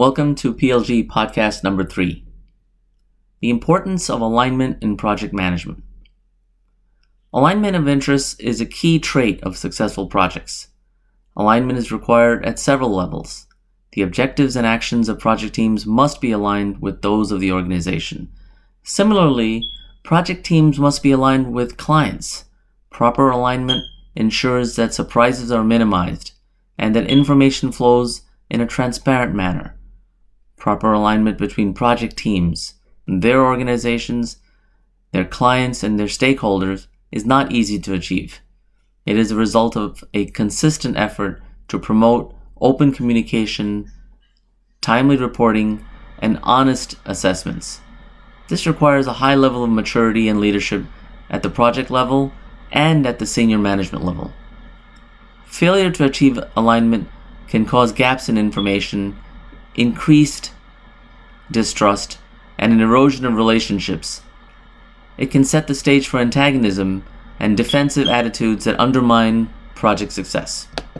Welcome to PLG podcast number three The importance of alignment in project management. Alignment of interests is a key trait of successful projects. Alignment is required at several levels. The objectives and actions of project teams must be aligned with those of the organization. Similarly, project teams must be aligned with clients. Proper alignment ensures that surprises are minimized and that information flows in a transparent manner. Proper alignment between project teams, their organizations, their clients, and their stakeholders is not easy to achieve. It is a result of a consistent effort to promote open communication, timely reporting, and honest assessments. This requires a high level of maturity and leadership at the project level and at the senior management level. Failure to achieve alignment can cause gaps in information, increased distrust, and an erosion of relationships. It can set the stage for antagonism and defensive attitudes that undermine project success.